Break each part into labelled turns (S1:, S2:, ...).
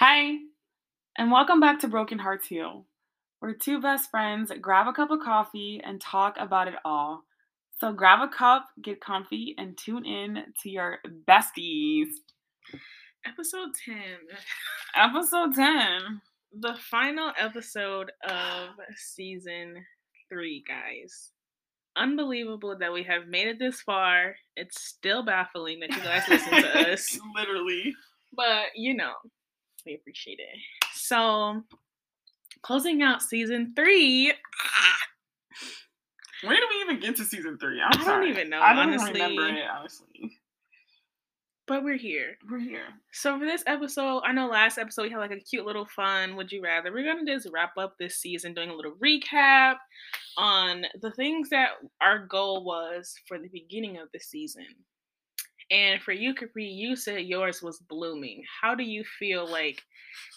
S1: Hi, and welcome back to Broken Hearts Heal, where two best friends grab a cup of coffee and talk about it all. So grab a cup, get comfy, and tune in to your besties.
S2: Episode 10.
S1: Episode 10.
S2: The final episode of season three, guys. Unbelievable that we have made it this far. It's still baffling that you guys listen to us.
S1: Literally.
S2: But, you know, appreciate it. So, closing out season three.
S1: When did we even get to season three? I'm
S2: I don't even know,
S1: I don't
S2: honestly.
S1: remember it, honestly.
S2: But we're here.
S1: We're here.
S2: So for this episode, I know last episode we had like a cute little fun would you rather. We're gonna just wrap up this season doing a little recap on the things that our goal was for the beginning of the season. And for you, Capri, you said yours was blooming. How do you feel like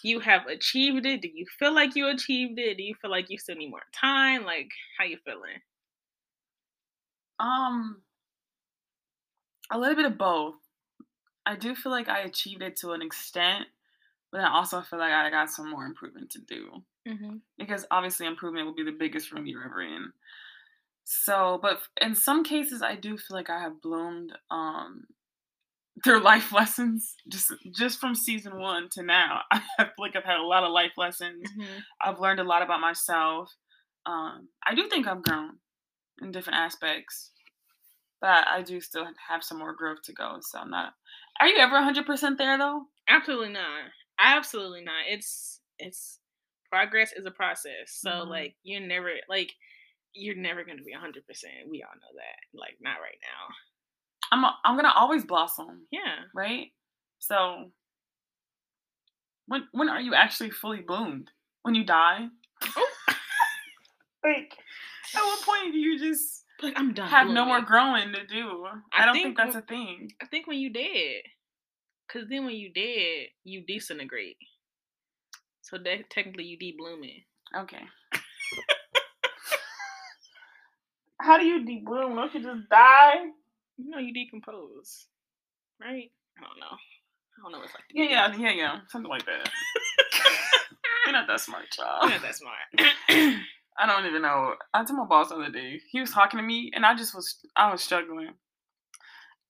S2: you have achieved it? Do you feel like you achieved it? Do you feel like you still need more time? Like, how you feeling?
S1: Um, a little bit of both. I do feel like I achieved it to an extent, but I also feel like I got some more improvement to do
S2: Mm-hmm.
S1: because obviously improvement will be the biggest room you're ever in. So, but in some cases, I do feel like I have bloomed um through life lessons just just from season one to now. I feel like I've had a lot of life lessons.
S2: Mm-hmm.
S1: I've learned a lot about myself. Um, I do think I've grown in different aspects, but I, I do still have some more growth to go. So I'm not. Are you ever 100% there though?
S2: Absolutely not. Absolutely not. It's it's progress is a process. So
S1: Mhm.
S2: like you're never like you're never gonna be hundred percent. We all know that. Like not right now.
S1: I'm I'm gonna always blossom,
S2: Yeah.
S1: right? So when when are you actually fully bloomed? When you die?
S2: Oh.
S1: like at what point do you just
S2: Like I'm done.
S1: have no more growing to do? I,
S2: I
S1: don't
S2: think
S1: think that's a thing.
S2: I think when you dead. Cause then when you dead, you disintegrate. So that technically you de-blooming.
S1: Okay. How do you debloom? Don't you just die?
S2: You know you decompose. Right? I don't know. I don't know what it's like
S1: Yeah, yeah, yeah, yeah. Something like that. You're not that smart, child.
S2: I'm not that smart.
S1: I don't even know. I told my boss the other day. He was talking to me, and I just was, I was struggling.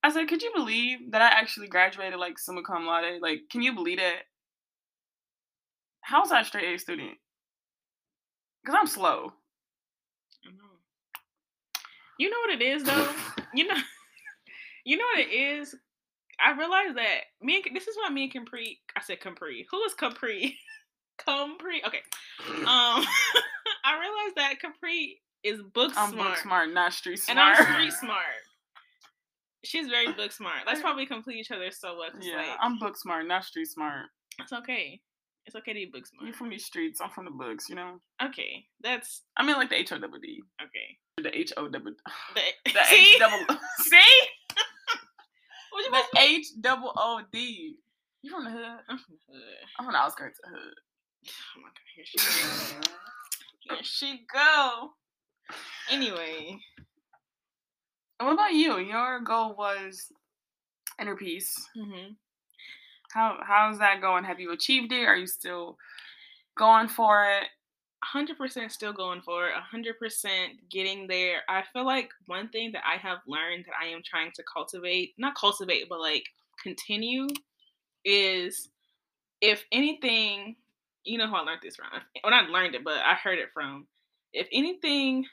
S1: I said, "Could you believe that I actually graduated like summa cum laude? Like, can you believe that? How's that straight A student? Because I'm slow.
S2: I know. You know what it is though? you know you know what it is? I realized that me and this is why me and Capri I said Capri. Who is Capri? Capri. Okay. Um I realized that Capri is book smart.
S1: I'm
S2: smart.
S1: book smart, not street smart. And.
S2: I'm street smart. She's very book smart. That's why we complete each other so well.
S1: yeah,
S2: like,
S1: I'm book smart, not street smart.
S2: it's okay. It's okay to be book smart.
S1: You're from the streets. I'm from the books. You know.
S2: Okay. That's
S1: I mean, like the H O double D,
S2: okay.
S1: the H O double,
S2: The?
S1: H double,
S2: See? What you
S1: the H double O D. You from the hood?
S2: I'm from the hood.
S1: I'm from the outskirts of the hood.
S2: Oh my god, here she goes. Here she go. Anyway,
S1: And what about you? Your goal was inner peace.
S2: hmm
S1: How how's that going? Have you achieved it? Are you still going for it?
S2: 100% still going for it. 100% getting there. I feel like one thing that I have learned that I am trying to cultivate, not cultivate, but like continue is if anything, you know who I learned this from. Well, not learned it, but I heard it from. If anything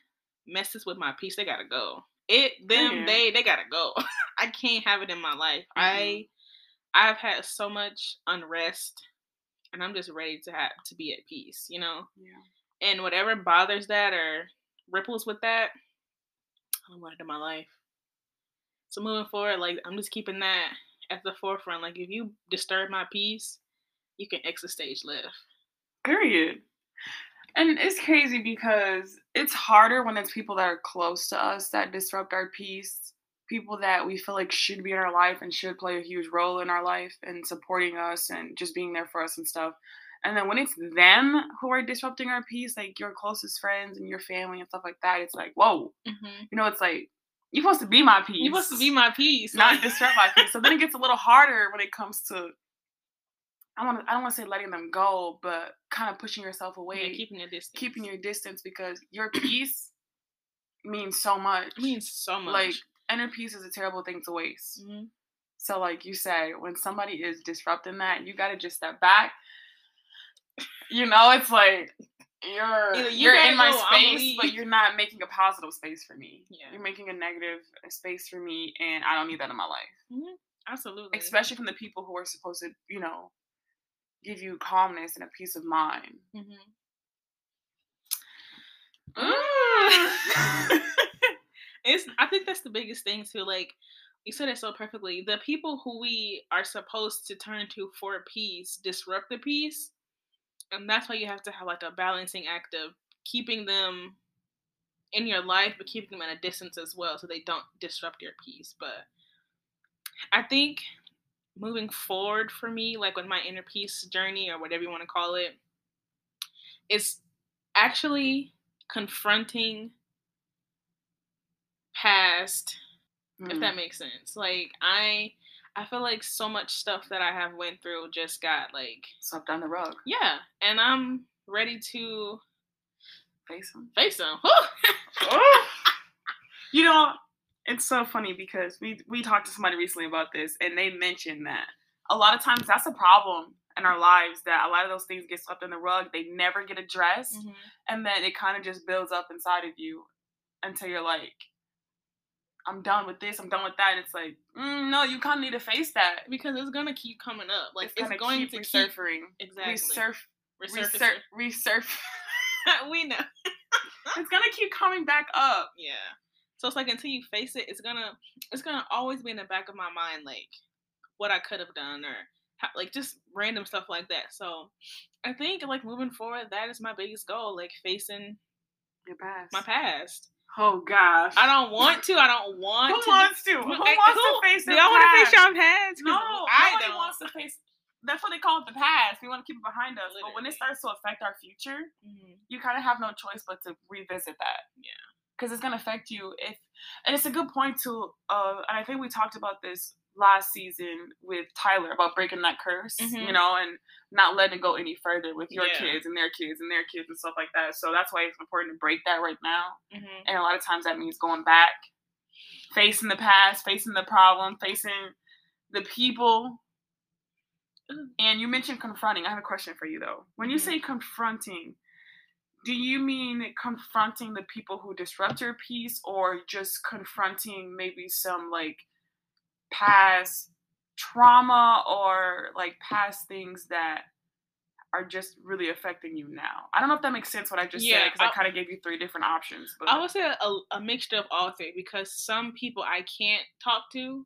S2: messes with my peace, they gotta go. It them they they gotta go. I can't have it in my life. Mm-hmm. I I've had so much unrest, and I'm just ready to have to be at peace. You know,
S1: Yeah.
S2: And whatever bothers that or ripples with that, I don't want it in my life. So moving forward, like I'm just keeping that at the forefront. Like if you disturb my peace, you can exit stage left.
S1: Period. And it's crazy because it's harder when it's people that are close to us that disrupt our peace. People that we feel like should be in our life and should play a huge role in our life and supporting us and just being there for us and stuff. And then when it's them who are disrupting our peace, like your closest friends and your family and stuff like that, it's like, whoa.
S2: Mm-hmm.
S1: You know, it's like, you're supposed to be my peace.
S2: You're supposed to be my peace.
S1: not disrupt my peace. So then it gets a little harder when it comes to I want to I don't want to say letting them go, but kind of pushing yourself away,
S2: yeah, keeping your distance.
S1: keeping your distance because your peace means so much.
S2: It means so much.
S1: Like inner peace is a terrible thing to waste.
S2: Mhm.
S1: So like you said, when somebody is disrupting that, you gotta just step back. You know, it's like you're
S2: Either you
S1: you're in my space, but you're not making a positive space for me.
S2: Yeah.
S1: You're making a negative space for me, and I don't need that in my life.
S2: Absolutely.
S1: Especially from the people who are supposed to, you know, give you calmness and a peace of mind.
S2: Mhm.
S1: Mm.
S2: it's I think that's the biggest thing too. Like you said it so perfectly. The people who we are supposed to turn to for peace disrupt the peace. And that's why you have to have like a balancing act of keeping them in your life but keeping them at a distance as well so they don't disrupt your peace. But I think moving forward for me, like with my inner peace journey or whatever you want to call it, is actually confronting past if
S1: Mm.
S2: that makes sense like i i feel like so much stuff that i have went through just got like
S1: swept down the rug.
S2: yeah and i'm ready to
S1: Face them.
S2: face them
S1: you know, it's so funny because we we talked to somebody recently about this, and they mentioned that a lot of times that's a problem in our lives that a lot of those things get swept in the rug. They never get addressed,
S2: Mhm.
S1: and then it kind of just builds up inside of you until you're like, I'm done with this. I'm done with that. It's like, mm, no, you kind of need to face that.
S2: because it's gonna keep coming up like it's,
S1: gonna
S2: going
S1: keep
S2: to keep
S1: resurfacing.
S2: exactly
S1: Resurf, resurf, resurf.
S2: we know
S1: it's gonna keep coming back up.
S2: yeah so it's like until you face it it's gonna it's gonna always be in the back of my mind like what i could have done or how, like just random stuff like that so i think like moving forward that is my biggest goal like facing
S1: Your past.
S2: my past
S1: Oh gosh.
S2: i don't want to i don't want to
S1: Who
S2: to
S1: wants to? Who wants
S2: who-
S1: to face
S2: do y'all want to face your past?
S1: No,
S2: i
S1: nobody
S2: don't
S1: wants to face. That's what they call it the past. We want to keep it behind us. But when it starts to affect our future,
S2: Mhm.
S1: you kind of have no choice but to revisit that.
S2: Yeah.
S1: Because it's gonna affect you if, and it's a good point to. Uh, and I think we talked about this last season with Tyler about breaking that curse, you
S2: Mhm.
S1: know, and not letting it go any further with your
S2: Yeah.
S1: kids and their kids and their kids and stuff like that. So that's why it's important to break that right now.
S2: Mhm.
S1: And a lot of times that means going back, facing the past, facing the problem, facing the people. And you mentioned confronting. I have a question for you though. When you
S2: Mhm.
S1: say confronting, do you mean confronting the people who disrupt your peace or just confronting maybe some like past trauma or like past things that are just really affecting you now? I don't know if that makes sense what I just said because I,
S2: I-
S1: kind of gave you three different options. But
S2: I would say a, a mixture of all three because some people I can't talk to,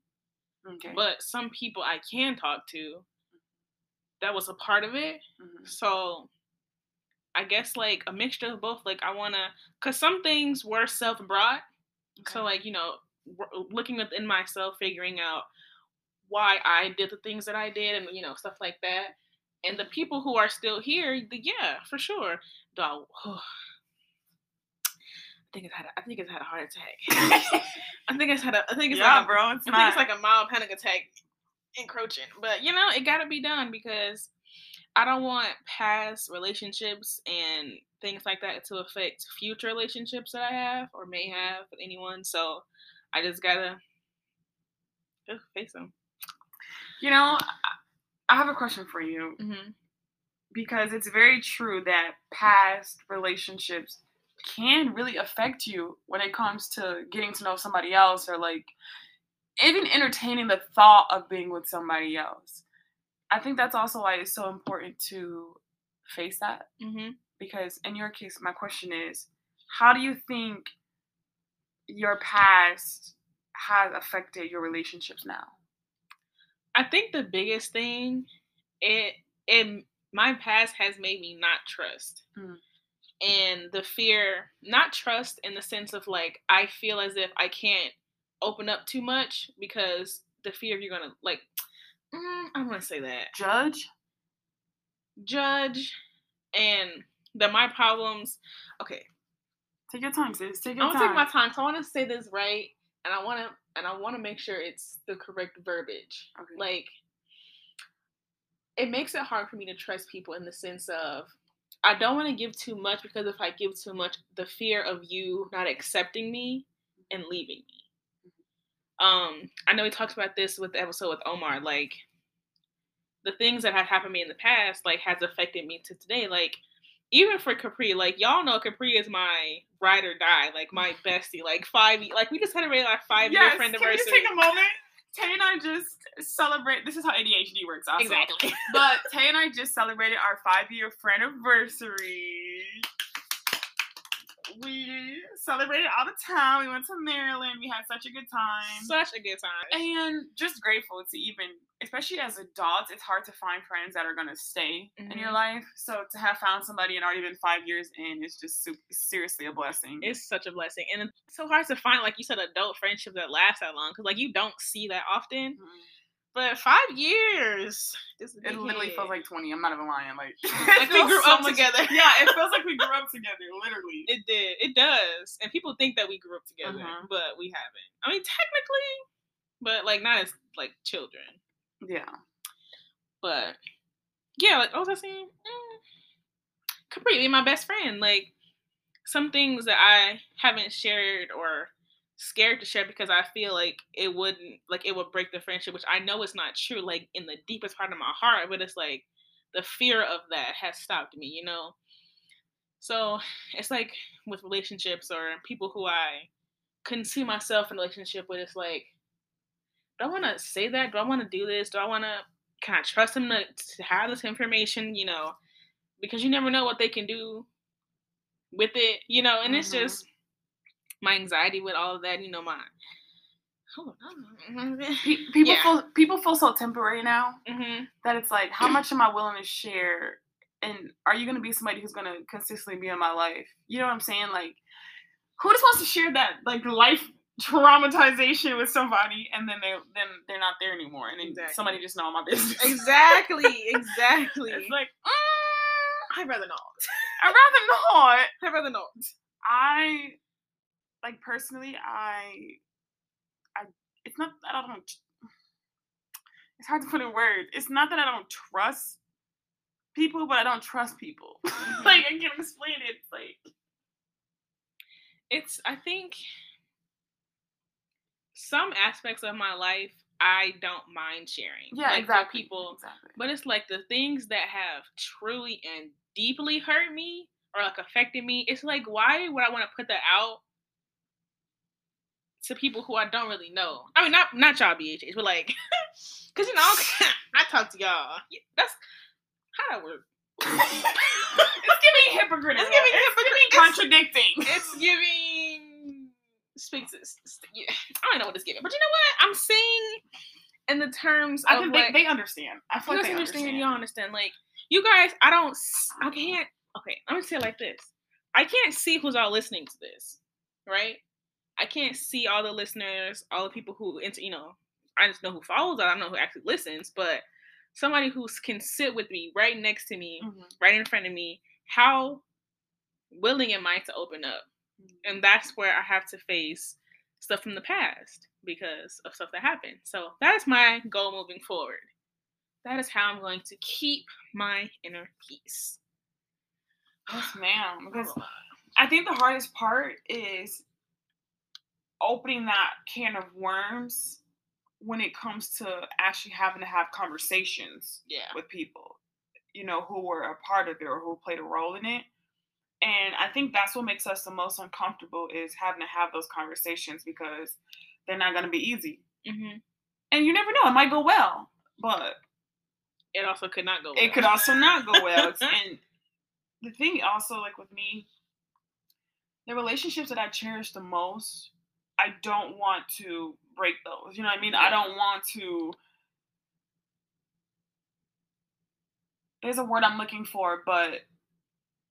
S1: okay.
S2: but some people I can talk to. That was a part of it.
S1: Mhm.
S2: So I guess like a mixture of both. Like I wanna, cause some things were self brought. So like you know, looking within myself, figuring out why I did the things that I did, and you know stuff like that. And the people who are still here, the, yeah, for sure. Dog, I think it's had. A, I think it's had a heart attack. I think it's had a. I think it's
S1: yeah,
S2: like a,
S1: bro. It's
S2: I
S1: not.
S2: think it's like a mild panic attack encroaching. But you know, it gotta be done because I don't want past relationships and things like that to affect future relationships that I have or may have with anyone. So I just gotta just face them.
S1: you know, I- I have a question for you
S2: Mm-hmm.
S1: because it's very true that past relationships can really affect you when it comes to getting to know somebody else or like even entertaining the thought of being with somebody else. I think that's also why it's so important to face that
S2: Mm-hmm.
S1: because in your case my question is how do you think your past has affected your relationships now?
S2: I think the biggest thing it it my past has made me not trust.
S1: Mm.
S2: And the fear, not trust in the sense of like I feel as if I can't open up too much because the fear of you're gonna like mm, I'm gonna say that
S1: Judge?
S2: judge and that my problems. Okay,
S1: Take your time, sis. Take
S2: I'm
S1: your
S2: gonna take my time. So I want to say this right, and I want to and I want to make sure it's the correct verbiage.
S1: Okay.
S2: Like it makes it hard for me to trust people in the sense of I don't want to give too much because if I give too much, the fear of you not accepting me and leaving me. Um, I know we talked about this with the episode with Omar. Like the things that have happened to me in the past, like has affected me to today. Like even for Capri, like y'all know Capri is my ride or die, like my bestie. Like five, like we just celebrated like five
S1: yes,
S2: year friend
S1: can we just take a moment? Tay and I just celebrate. This is how ADHD works, also.
S2: Exactly.
S1: But Tay and I just celebrated our five year friend anniversary. We celebrated all the time. We went to Maryland. We had such a good time.
S2: Such a good time.
S1: and just grateful to even, especially as adults, it's hard to find friends that are gonna stay in your
S2: Mhm.
S1: life. So to have found somebody and already been five years in is just super, seriously a blessing.
S2: It's such a blessing, and it's so hard to find, like you said, adult friendships that last that long because like you don't see that often.
S1: Mhm.
S2: But five years, this is a
S1: It literally feels like twenty. I'm not even lying. Like,
S2: Like we grew
S1: so
S2: up
S1: much-
S2: together.
S1: Yeah, it feels like we grew up together. Literally.
S2: It did. It does. And people think that we grew up together,
S1: Mhm.
S2: but we haven't. I mean, technically, but like not as like children.
S1: Yeah.
S2: But yeah, like what was I saying? Mm, completely my best friend. Like some things that I haven't shared or scared to share because I feel like it wouldn't like it would break the friendship, which I know is not true, like in the deepest part of my heart, but it's like the fear of that has stopped me, you know? So it's like with relationships or people who I couldn't see myself in a relationship with, it's like, do I want to say that? Do I want to do this? Do I want to, can I trust them to, to have this information, you know? Because you never know what they can do with it, you know? And it's
S1: Mhm.
S2: just my anxiety with all of that, you know, my. Hold on.
S1: Pe- people
S2: Yeah.
S1: feel people feel so temporary now
S2: hmm
S1: that it's like, how much am I willing to share? And are you gonna be somebody who's gonna consistently be in my life? You know what I'm saying? Like, who just wants to share that like life traumatization with somebody and then they then they're not there anymore and then
S2: Exactly.
S1: somebody just know my business.
S2: Exactly, exactly.
S1: it's like, mm,
S2: I'd rather not.
S1: I'd rather not.
S2: I'd rather not.
S1: I like personally, I, I. It's not that I don't. It's hard to put in words. It's not that I don't trust people, but I don't trust people.
S2: Mhm.
S1: like I can't explain it. It's like
S2: It's, I think, some aspects of my life I don't mind sharing.
S1: yeah,
S2: like,
S1: exactly.
S2: People,
S1: exactly.
S2: but it's like the things that have truly and deeply hurt me or like affected me. It's like, why would I want to put that out to people who I don't really know? I mean, not not y'all BHH, but like, cause you know, I talk to y'all. That's how that works.
S1: it's giving hypocritical.
S2: It's giving
S1: It's
S2: hypocrit-
S1: giving contradicting.
S2: it's giving speaks. Yeah, I don't know what it's giving, but you know what? I'm saying in the terms
S1: I
S2: of
S1: think
S2: like,
S1: they, they understand. I feel
S2: you
S1: like they
S2: understand,
S1: understand.
S2: y'all understand. Like you guys, I don't, I can't. Okay, I'm gonna say it like this. I can't see who's all listening to this, right? I can't see all the listeners, all the people who, you know, I just know who follows. I don't know who actually listens, but somebody who can sit with me right next to me,
S1: Mhm.
S2: right in front of me. How willing am I to open up? and that's where I have to face stuff from the past because of stuff that happened. So that is my goal moving forward. That is how I'm going to keep my inner peace.
S1: Yes, ma'am. Because I think the hardest part is opening that can of worms when it comes to actually having to have conversations
S2: Yeah.
S1: with people, you know, who were a part of it or who played a role in it. And I think that's what makes us the most uncomfortable is having to have those conversations because they're not going to be easy.
S2: hmm
S1: And you never know, it might go well, but
S2: It also could not go. Well.
S1: It could also not go well. And the thing also, like with me, the relationships that I cherish the most, I don't want to break those. You know what I mean? I don't want to. There's a word I'm looking for, but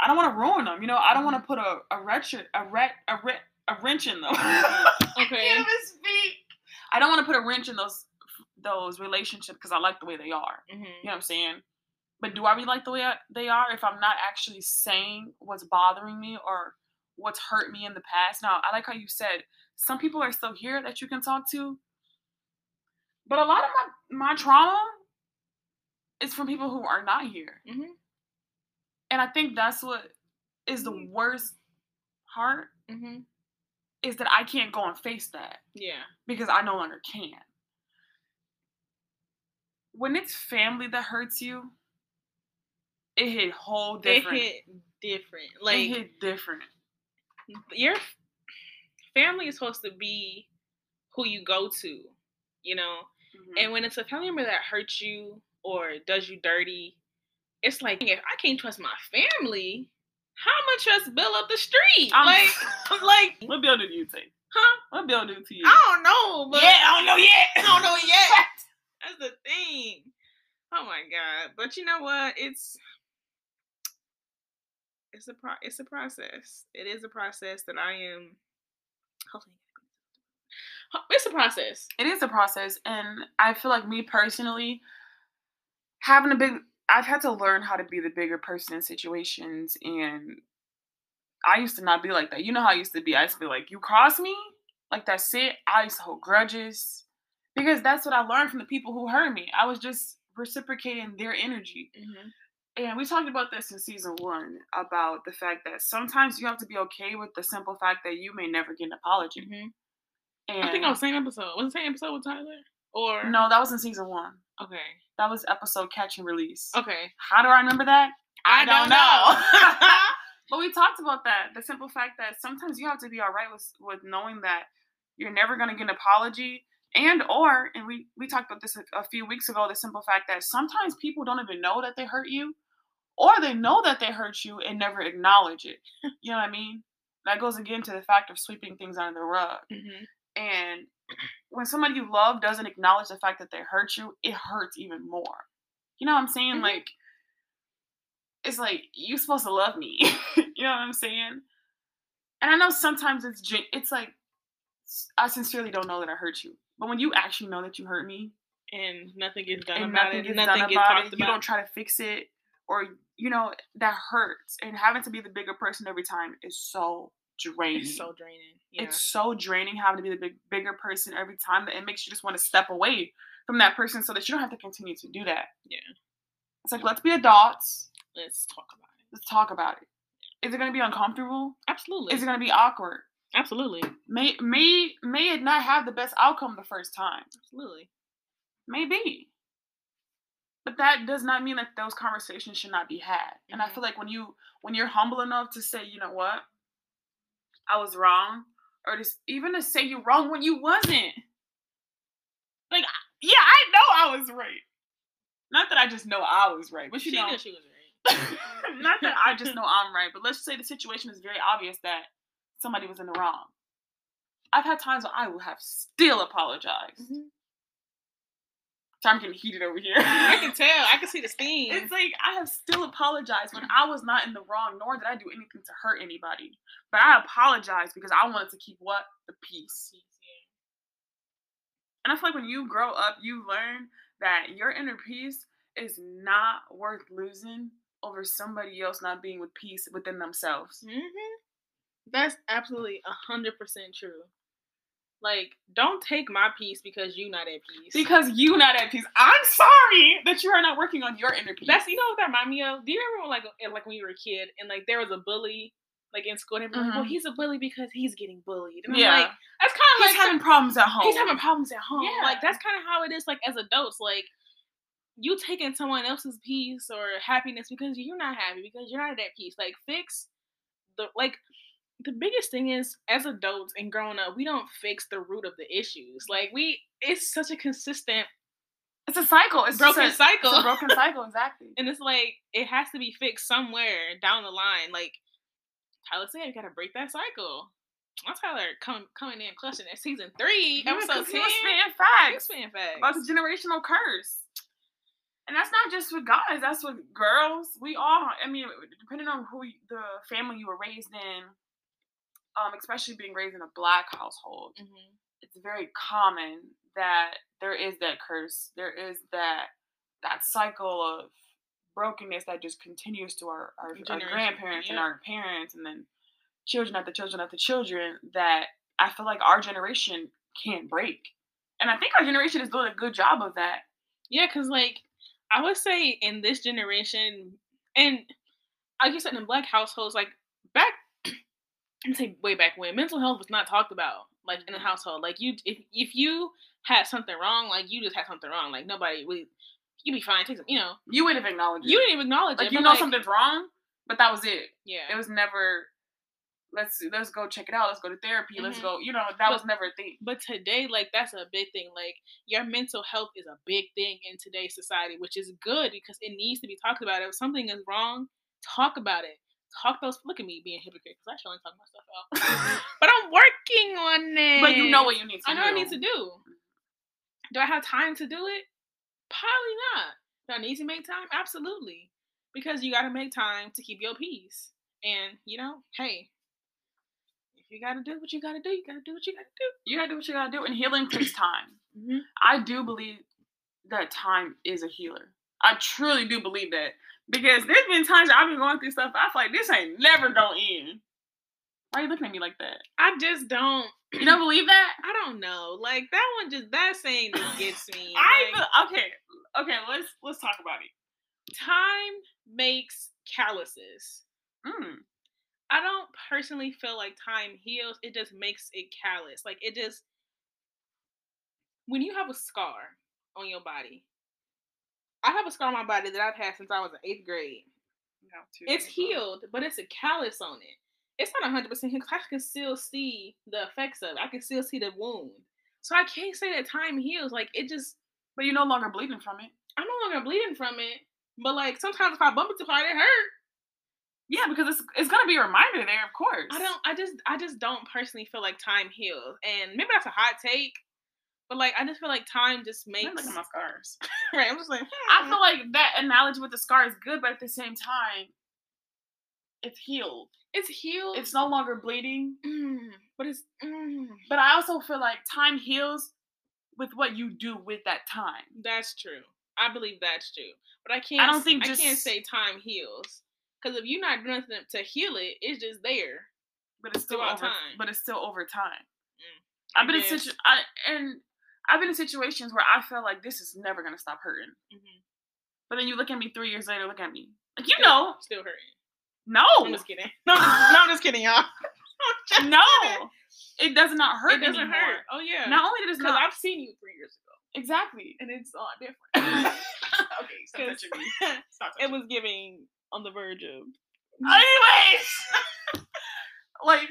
S1: I don't want to ruin them. You know, I don't want to put a a wrench, a wrench, a wrench, a wrench in them.
S2: okay.
S1: I can't even speak. I don't want to put a wrench in those those relationships because I like the way they are.
S2: hmm
S1: You know what I'm saying? But do I really like the way I, they are if I'm not actually saying what's bothering me or what's hurt me in the past? Now, I like how you said some people are still here that you can talk to. But a lot of my, my trauma is from people who are not here.
S2: Mhm.
S1: And I think that's what is the worst part
S2: Mhm.
S1: is that I can't go and face that
S2: Yeah.
S1: because I no longer can. When it's family that hurts you, it hit whole different.
S2: It hit different.
S1: it
S2: Like
S1: hit different.
S2: Your family is supposed to be who you go to, you know.
S1: Mhm.
S2: And when it's a family member that hurts you or does you dirty, it's like if I can't trust my family, how am I trust Bill up the street?
S1: I'm-
S2: like, I'm like,
S1: what bill did you take?
S2: huh?
S1: What bill did to you?
S2: I don't know, but
S1: yeah, I don't know yet.
S2: I don't know yet. That's the thing. Oh my god! But you know what? It's it's a pro- it's a process. It is a process that I am. Hopefully, it's a process.
S1: it is a process and i feel like me personally having a big i've had to learn how to be the bigger person in situations and i used to not be like that. You know how i used to be. I used to be like you cross me? Like that's it? I used to hold grudges because that's what i learned from the people who hurt me. I was just reciprocating their energy mm-hmm. And we talked about this in season one about the fact that sometimes you have to be okay with the simple fact that you may never get an apology
S2: Mhm.
S1: and
S2: I think on the same episode. Was it the same episode with Tyler? Or
S1: no that was in season one
S2: Okay.
S1: That was episode catch and release.
S2: Okay.
S1: How do I remember that?
S2: I don't know.
S1: but we talked about that. The simple fact that sometimes you have to be all right with with knowing that you're never gonna get an apology. And or, and we we talked about this a, a few weeks ago, the simple fact that sometimes people don't even know that they hurt you, or they know that they hurt you and never acknowledge it. You know what I mean? That goes again to the fact of sweeping things under the rug.
S2: Mhm.
S1: And when somebody you love doesn't acknowledge the fact that they hurt you, it hurts even more. You know what I'm saying?
S2: Mhm.
S1: Like, it's like you're supposed to love me. you know what I'm saying? And I know sometimes it's it's like I sincerely don't know that I hurt you, but when you actually know that you hurt me
S2: And nothing gets done
S1: and
S2: about
S1: nothing
S2: it.
S1: gets
S2: nothing
S1: done
S2: gets
S1: about
S2: talked
S1: it,
S2: about.
S1: you don't try to fix it, or you know that hurts. And having to be the bigger person every time is so draining.
S2: it's so draining. Yeah.
S1: It's so draining having to be the big, bigger person every time that it makes you just want to step away from that person so that you don't have to continue to do that.
S2: Yeah.
S1: It's like, let's be adults.
S2: Let's talk about it.
S1: Let's talk about it. Is it going to be uncomfortable?
S2: Absolutely.
S1: Is it going to be awkward?
S2: Absolutely.
S1: May, may, may it not have the best outcome the first time?
S2: Absolutely.
S1: Maybe. But that does not mean that those conversations should not be had. And I
S2: Mhm.
S1: feel like when you when you're humble enough to say, you know what, I was wrong, or just even to say you're wrong when you wasn't. Like, yeah, I know I was right. Not that I just know I was right, but you
S2: she
S1: know,
S2: she was right.
S1: not that I just know I'm right, but let's say the situation is very obvious that somebody was in the wrong. I've had times where I will have still apologized.
S2: Mhm.
S1: So I'm getting heated over here.
S2: I can tell. I can see the steam.
S1: It's like I have still apologized when I was not in the wrong, nor did I do anything to hurt anybody. But I apologized because I wanted to keep what? The peace. And I feel like when you grow up, you learn that your inner peace is not worth losing over somebody else not being with peace within themselves.
S2: hmm That's absolutely a hundred percent true. Like, don't take my peace because you not at peace.
S1: Because you not at peace. I'm sorry that you are not working on your inner peace.
S2: that's you know what that remind me of. Do you remember when, like like when you were a kid and like there was a bully like in school and everyone like, well
S1: Mhm.
S2: he's a bully because he's getting bullied. And I'm
S1: yeah.
S2: like that's kind of
S1: he's
S2: like
S1: having problems at home.
S2: he's having problems at home.
S1: Yeah.
S2: Like that's kind of how it is. Like as adults, like you taking someone else's peace or happiness because you're not happy because you're not at peace. Like fix the like the biggest thing is as adults and growing up, we don't fix the root of the issues. Like we, it's such a consistent
S1: It's a cycle. It's
S2: broken
S1: a,
S2: cycle.
S1: It's a broken cycle, exactly.
S2: and it's like it has to be fixed somewhere down the line. Like Tyler said, you gotta break that cycle. Once Tyler come, coming in clutching at season three,
S1: Yeah,
S2: episode ten.
S1: he was spitting facts
S2: spitting facts.
S1: about the generational curse. And that's not just with guys, that's with girls. We all, I mean, depending on who you- the family you were raised in, um, especially being raised in a black household,
S2: Mhm.
S1: it's very common that there is that curse. There is that that cycle of brokenness that just continues to our, our, our grandparents and our parents and then children after children after children that I feel like our generation can't break. And I think our generation is doing a good job of that.
S2: Yeah, cause like I would say in this generation, and like you said, in black households, like back, I'm say way back when mental health was not talked about, like in the
S1: Mhm.
S2: household. Like you, if if you had something wrong, like you just had something wrong. Like nobody would, you'd be fine. Take some, you know,
S1: You wouldn't have acknowledged
S2: you
S1: it.
S2: didn't even acknowledge
S1: like
S2: it.
S1: you know
S2: like,
S1: something's wrong, but that was it.
S2: Yeah,
S1: It was never. Let's let's go check it out. Let's go to therapy. Let's
S2: Mhm.
S1: go. You know that
S2: But-
S1: was never a thing.
S2: But today, like that's a big thing. Like your mental health is a big thing in today's society, which is good because it needs to be talked about. If something is wrong, talk about it. Talk those. Look at me being a hypocrite because I should only talk my stuff out. but I'm working on it.
S1: But you know what you need to
S2: I
S1: do.
S2: know what I need to do. Do I have time to do it? Probably not. Do I need to make time? Absolutely. Because you got to make time to keep your peace. And, you know, hey, if you got to do what you got to do, you got to do what you got to do.
S1: You gotta do what you gotta do, and healing takes time.
S2: Mm-hmm.
S1: I do believe that time is a healer. I truly do believe that because there's been times I've been going through stuff. I feel like this ain't never gonna end. Why are you looking at me like that?
S2: I just don't.
S1: You don't believe that?
S2: I don't know. Like that one just that saying just gets me.
S1: I
S2: Like,
S1: feel, okay. Okay, let's let's talk about it.
S2: time makes calluses.
S1: Mm.
S2: I don't personally feel like time heals. It just makes it callous. Like it just when you have a scar on your body. I have a scar on my body that I've had since I was in eighth grade. It's healed, but it's a callus on it. It's not hundred percent healed. 'cause I can still see the effects of it. I can still see the wound. So I can't say that time heals. Like it just
S1: But you're no longer bleeding from it.
S2: I'm no longer bleeding from it. But like sometimes if I bump it too hard, it hurt.
S1: Yeah, because it's it's gonna be a reminder there, of course.
S2: I don't. I just. I just don't personally feel like time heals, and maybe that's a hot take, but like I just feel like time just makes.
S1: at my scars.
S2: right. I'm just like.
S1: I
S2: hmm.
S1: feel like that analogy with the scar is good, but at the same time, it's healed.
S2: it's healed.
S1: It's no longer bleeding.
S2: Mm, but it's. Mm,
S1: But I also feel like time heals with what you do with that time.
S2: that's true. I believe that's true, but I can't.
S1: I
S2: don't
S1: think
S2: I can't say time heals because if you're not doing nothing to heal it, it's just there.
S1: But it's still over
S2: time.
S1: But it's still over time.
S2: Mm,
S1: I've been in situ- I, and I've been in situations where I feel like this is never gonna stop hurting.
S2: Mhm.
S1: But then you look at me three years later, look at me. Like you know,
S2: Still hurting.
S1: no,
S2: I'm just kidding. No, no, I'm just kidding, y'all. Just kidding.
S1: no, it does not hurt.
S2: It doesn't
S1: anymore.
S2: hurt. Oh yeah.
S1: Not only does it
S2: because
S1: not
S2: I've seen you three years ago,
S1: exactly.
S2: and it's a lot different.
S1: okay, stop touching me. Stop
S2: it was giving on the verge of.
S1: Anyways, like.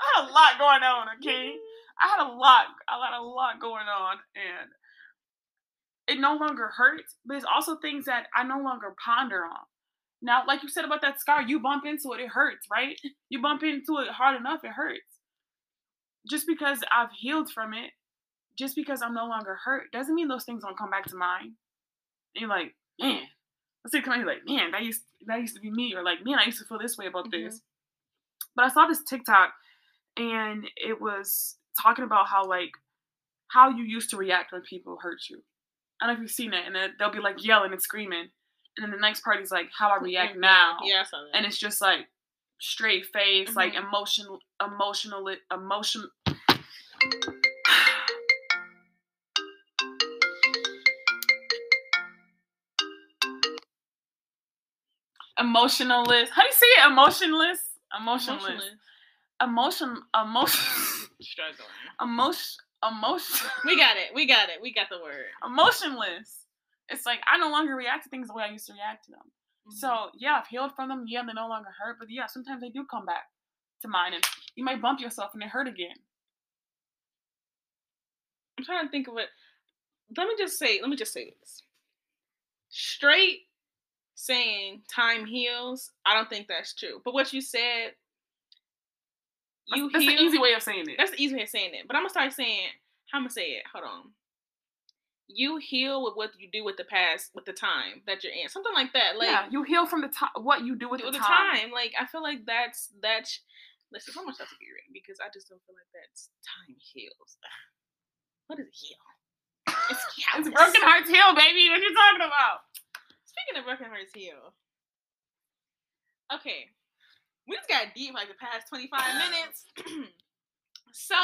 S1: I had a lot going on, okay? I had a lot, I had a lot going on, and it no longer hurts. But it's also things that I no longer ponder on. Now, like you said about that scar, you bump into it, it hurts, right? You bump into it hard enough, it hurts. Just because I've healed from it, just because I'm no longer hurt, doesn't mean those things don't come back to mind. And you're like, man, let's say come you're like, man, that used that used to be me, or like, man, I used to feel this way about
S2: Mhm.
S1: this. But I saw this TikTok, and it was talking about how like how you used to react when people hurt you. I don't know if you've seen it, and then they'll be like yelling and screaming, and then the next party's like how I react now,
S2: Yeah, I saw that.
S1: and it's just like straight face, like
S2: Mhm.
S1: emotion, emotional, emotion. Emotionalist. How do you say it? Emotionless. Emotionless.
S2: Emotionless.
S1: Emotion. Emotion.
S2: Struggling.
S1: emotion. Emotion.
S2: We got it. We got it. We got the word.
S1: Emotionless. It's like I no longer react to things the way I used to react to them.
S2: Mhm.
S1: So yeah, I've healed from them. Yeah, they no longer hurt, but yeah, sometimes they do come back to mind, and you might bump yourself and it hurt again.
S2: I'm trying to think of it. Let me just say. Let me just say this. Straight saying time heals. I don't think that's true. But what you said. You
S1: that's,
S2: heal.
S1: the easy way of saying it.
S2: That's the easy way of saying it. But I'm gonna start saying. How I'm gonna say it? Hold on. You heal with what you do with the past, with the time that you're in, something like that. Like
S1: yeah, you heal from the time. What you do with
S2: with
S1: the
S2: the
S1: time.
S2: time. Like I feel like that's that's. Listen, so much stuff to be written because I just don't feel like that's time heals. What is it heal? It's
S1: It's broken hearts heal, baby. What you talking about?
S2: Speaking of broken hearts heal. Okay, we just got deep like the past 25 minutes. so,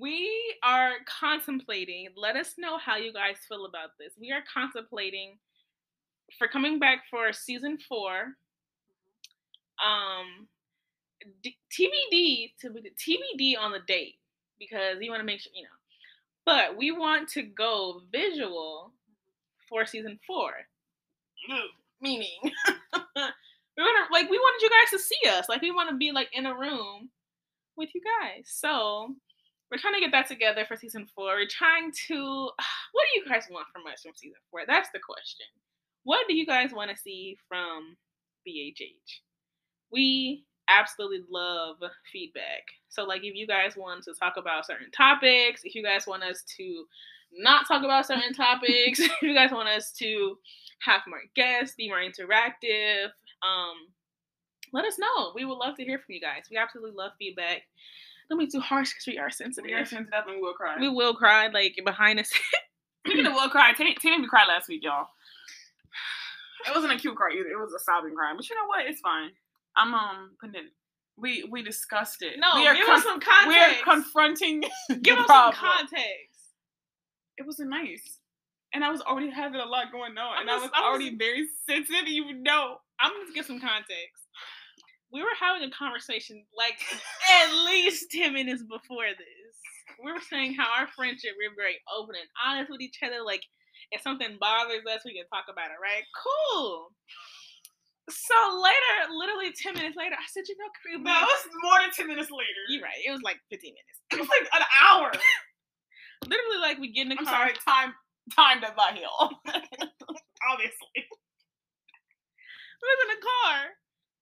S2: we are contemplating. Let us know how you guys feel about this. We are contemplating for coming back for season four. Um, D- TBD to be TBD on the date because you want to make sure you know. But we want to go visual for season four. Meaning, we want like we wanted you guys to see us. Like we want to be like in a room with you guys. So we're trying to get that together for season four. We're trying to. What do you guys want from us from season four? That's the question. What do you guys want to see from BHH? We absolutely love feedback. So, like, if you guys want to talk about certain topics, if you guys want us to not talk about certain topics, if you guys want us to have more guests, be more interactive, um, let us know. We would love to hear from you guys. We absolutely love feedback. Don't be too harsh because we are sensitive.
S1: We are sensitive and we will cry.
S2: We will cry like behind us.
S1: Speaking of will cry, Tammy, cried last week, y'all. It wasn't a cute cry either. It was a sobbing cry. But you know what? It's fine. I'm um putting it. We we discussed it.
S2: No,
S1: we are
S2: give us some context.
S1: We're confronting.
S2: give us some context.
S1: It wasn't nice, and I was already having a lot going on,
S2: I'm
S1: and I was
S2: I'm
S1: already
S2: just-
S1: very sensitive. You know,
S2: I'm gonna give some context. We were having a conversation like at least 10 minutes before this. We were saying how our friendship, we're very open and honest with each other. Like, if something bothers us, we can talk about it, right? Cool. So later, literally 10 minutes later, I said, you know, Kareem,
S1: no, it was more than ten minutes later.
S2: you're right. It was like 15 minutes.
S1: It was like an hour.
S2: Literally, like, we get in the
S1: I'm
S2: car.
S1: sorry, time time does not heal. Obviously.
S2: We was in the car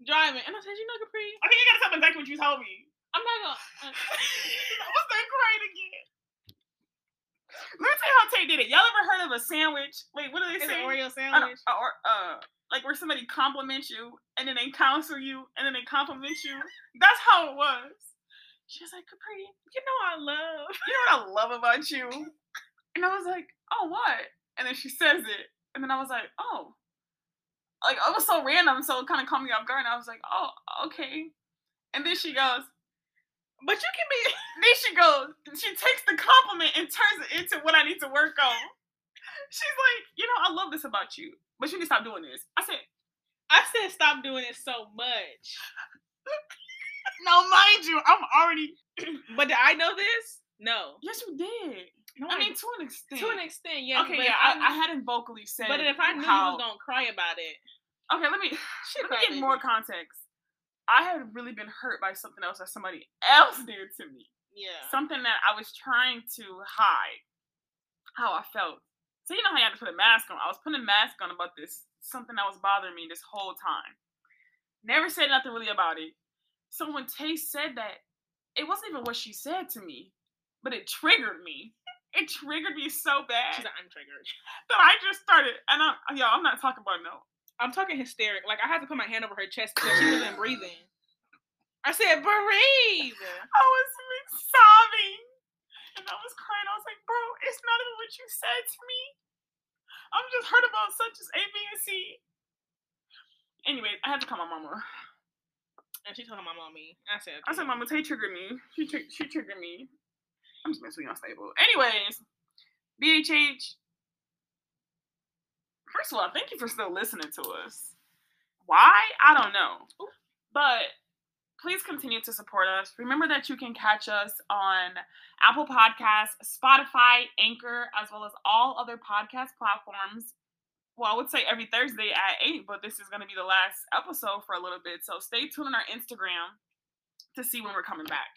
S2: driving. And I said, you know, Capri,
S1: I think you gotta tell me exactly what you told me.
S2: I'm not gonna. Uh,
S1: I was that crying again. Let me tell you how Tay did it. Y'all ever heard of a sandwich? Wait, what do they
S2: it's
S1: say?
S2: an Oreo
S1: An-
S2: sandwich.
S1: uh, or uh, like where somebody compliments you and then they counsel you and then they compliment you. That's how it was. She was like, Capri,
S2: You know, I love.
S1: you know what I love about you? And I was like, oh, what? And then she says it. And then I was like, oh. Like, it was so random, so it kind of caught me off guard. And I was like, oh, okay. And then she goes,
S2: But you can be.
S1: then she goes, she takes the compliment and turns it into what I need to work on. She's like, you know, I love this about you, but you need to stop doing this. I said,
S2: I said stop doing it so much.
S1: no, mind you, I'm already.
S2: But did I know this? No.
S1: Yes, you did.
S2: No,
S1: I mean, to an extent.
S2: to an extent, yeah.
S1: okay,
S2: but
S1: yeah, I, I hadn't vocally said.
S2: But if I knew
S1: how,
S2: you was gonna cry about it,
S1: okay, let me
S2: shit,
S1: let me get more context. I had really been hurt by something else that somebody else did to me.
S2: Yeah.
S1: Something that I was trying to hide how I felt. So you know how you had to put a mask on. I was putting a mask on about this something that was bothering me this whole time. Never said nothing really about it. So when Tay said that, it wasn't even what she said to me, but it triggered me. It triggered me so bad
S2: She's like, I'm triggered.
S1: that I just started. And I'm, y'all, I'm not talking about no.
S2: I'm talking hysteric. Like I had to put my hand over her chest because she wasn't breathing. I said, breathe.
S1: I was like, sobbing and I was crying. I was like, bro, it's not even what you said to me. I'm just hurt about such as A, B, and C. Anyway, I had to call my mama.
S2: And she told my mommy. I said,
S1: I said, Mama, Tay triggered me. She, tri- she triggered me. I'm just mentally unstable. Anyways, BHH. First of all, thank you for still listening to us. Why? I don't know. But please continue to support us. Remember that you can catch us on Apple Podcasts, Spotify, Anchor, as well as all other podcast platforms. Well, I would say every Thursday at 8, but this is going to be the last episode for a little bit. So stay tuned on our Instagram to see when we're coming back.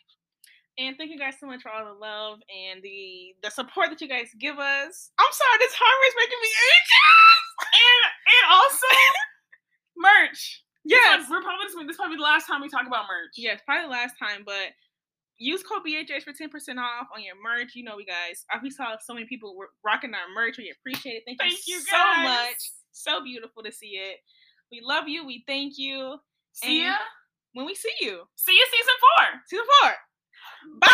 S2: And thank you guys so much for all the love and the the support that you guys give us. I'm sorry, this hardware is making me anxious.
S1: And and also merch.
S2: Yes.
S1: we're probably this, this probably the last time we talk about merch.
S2: Yes, probably the last time, but use code BHH for 10% off on your merch. You know, we guys, uh, we saw so many people were rocking our merch. We appreciate it. Thank,
S1: Thank you
S2: so
S1: guys.
S2: much. So beautiful to see it. We love you. We thank you.
S1: See ya.
S2: When we see you,
S1: See you season four.
S2: season four.
S1: Bye.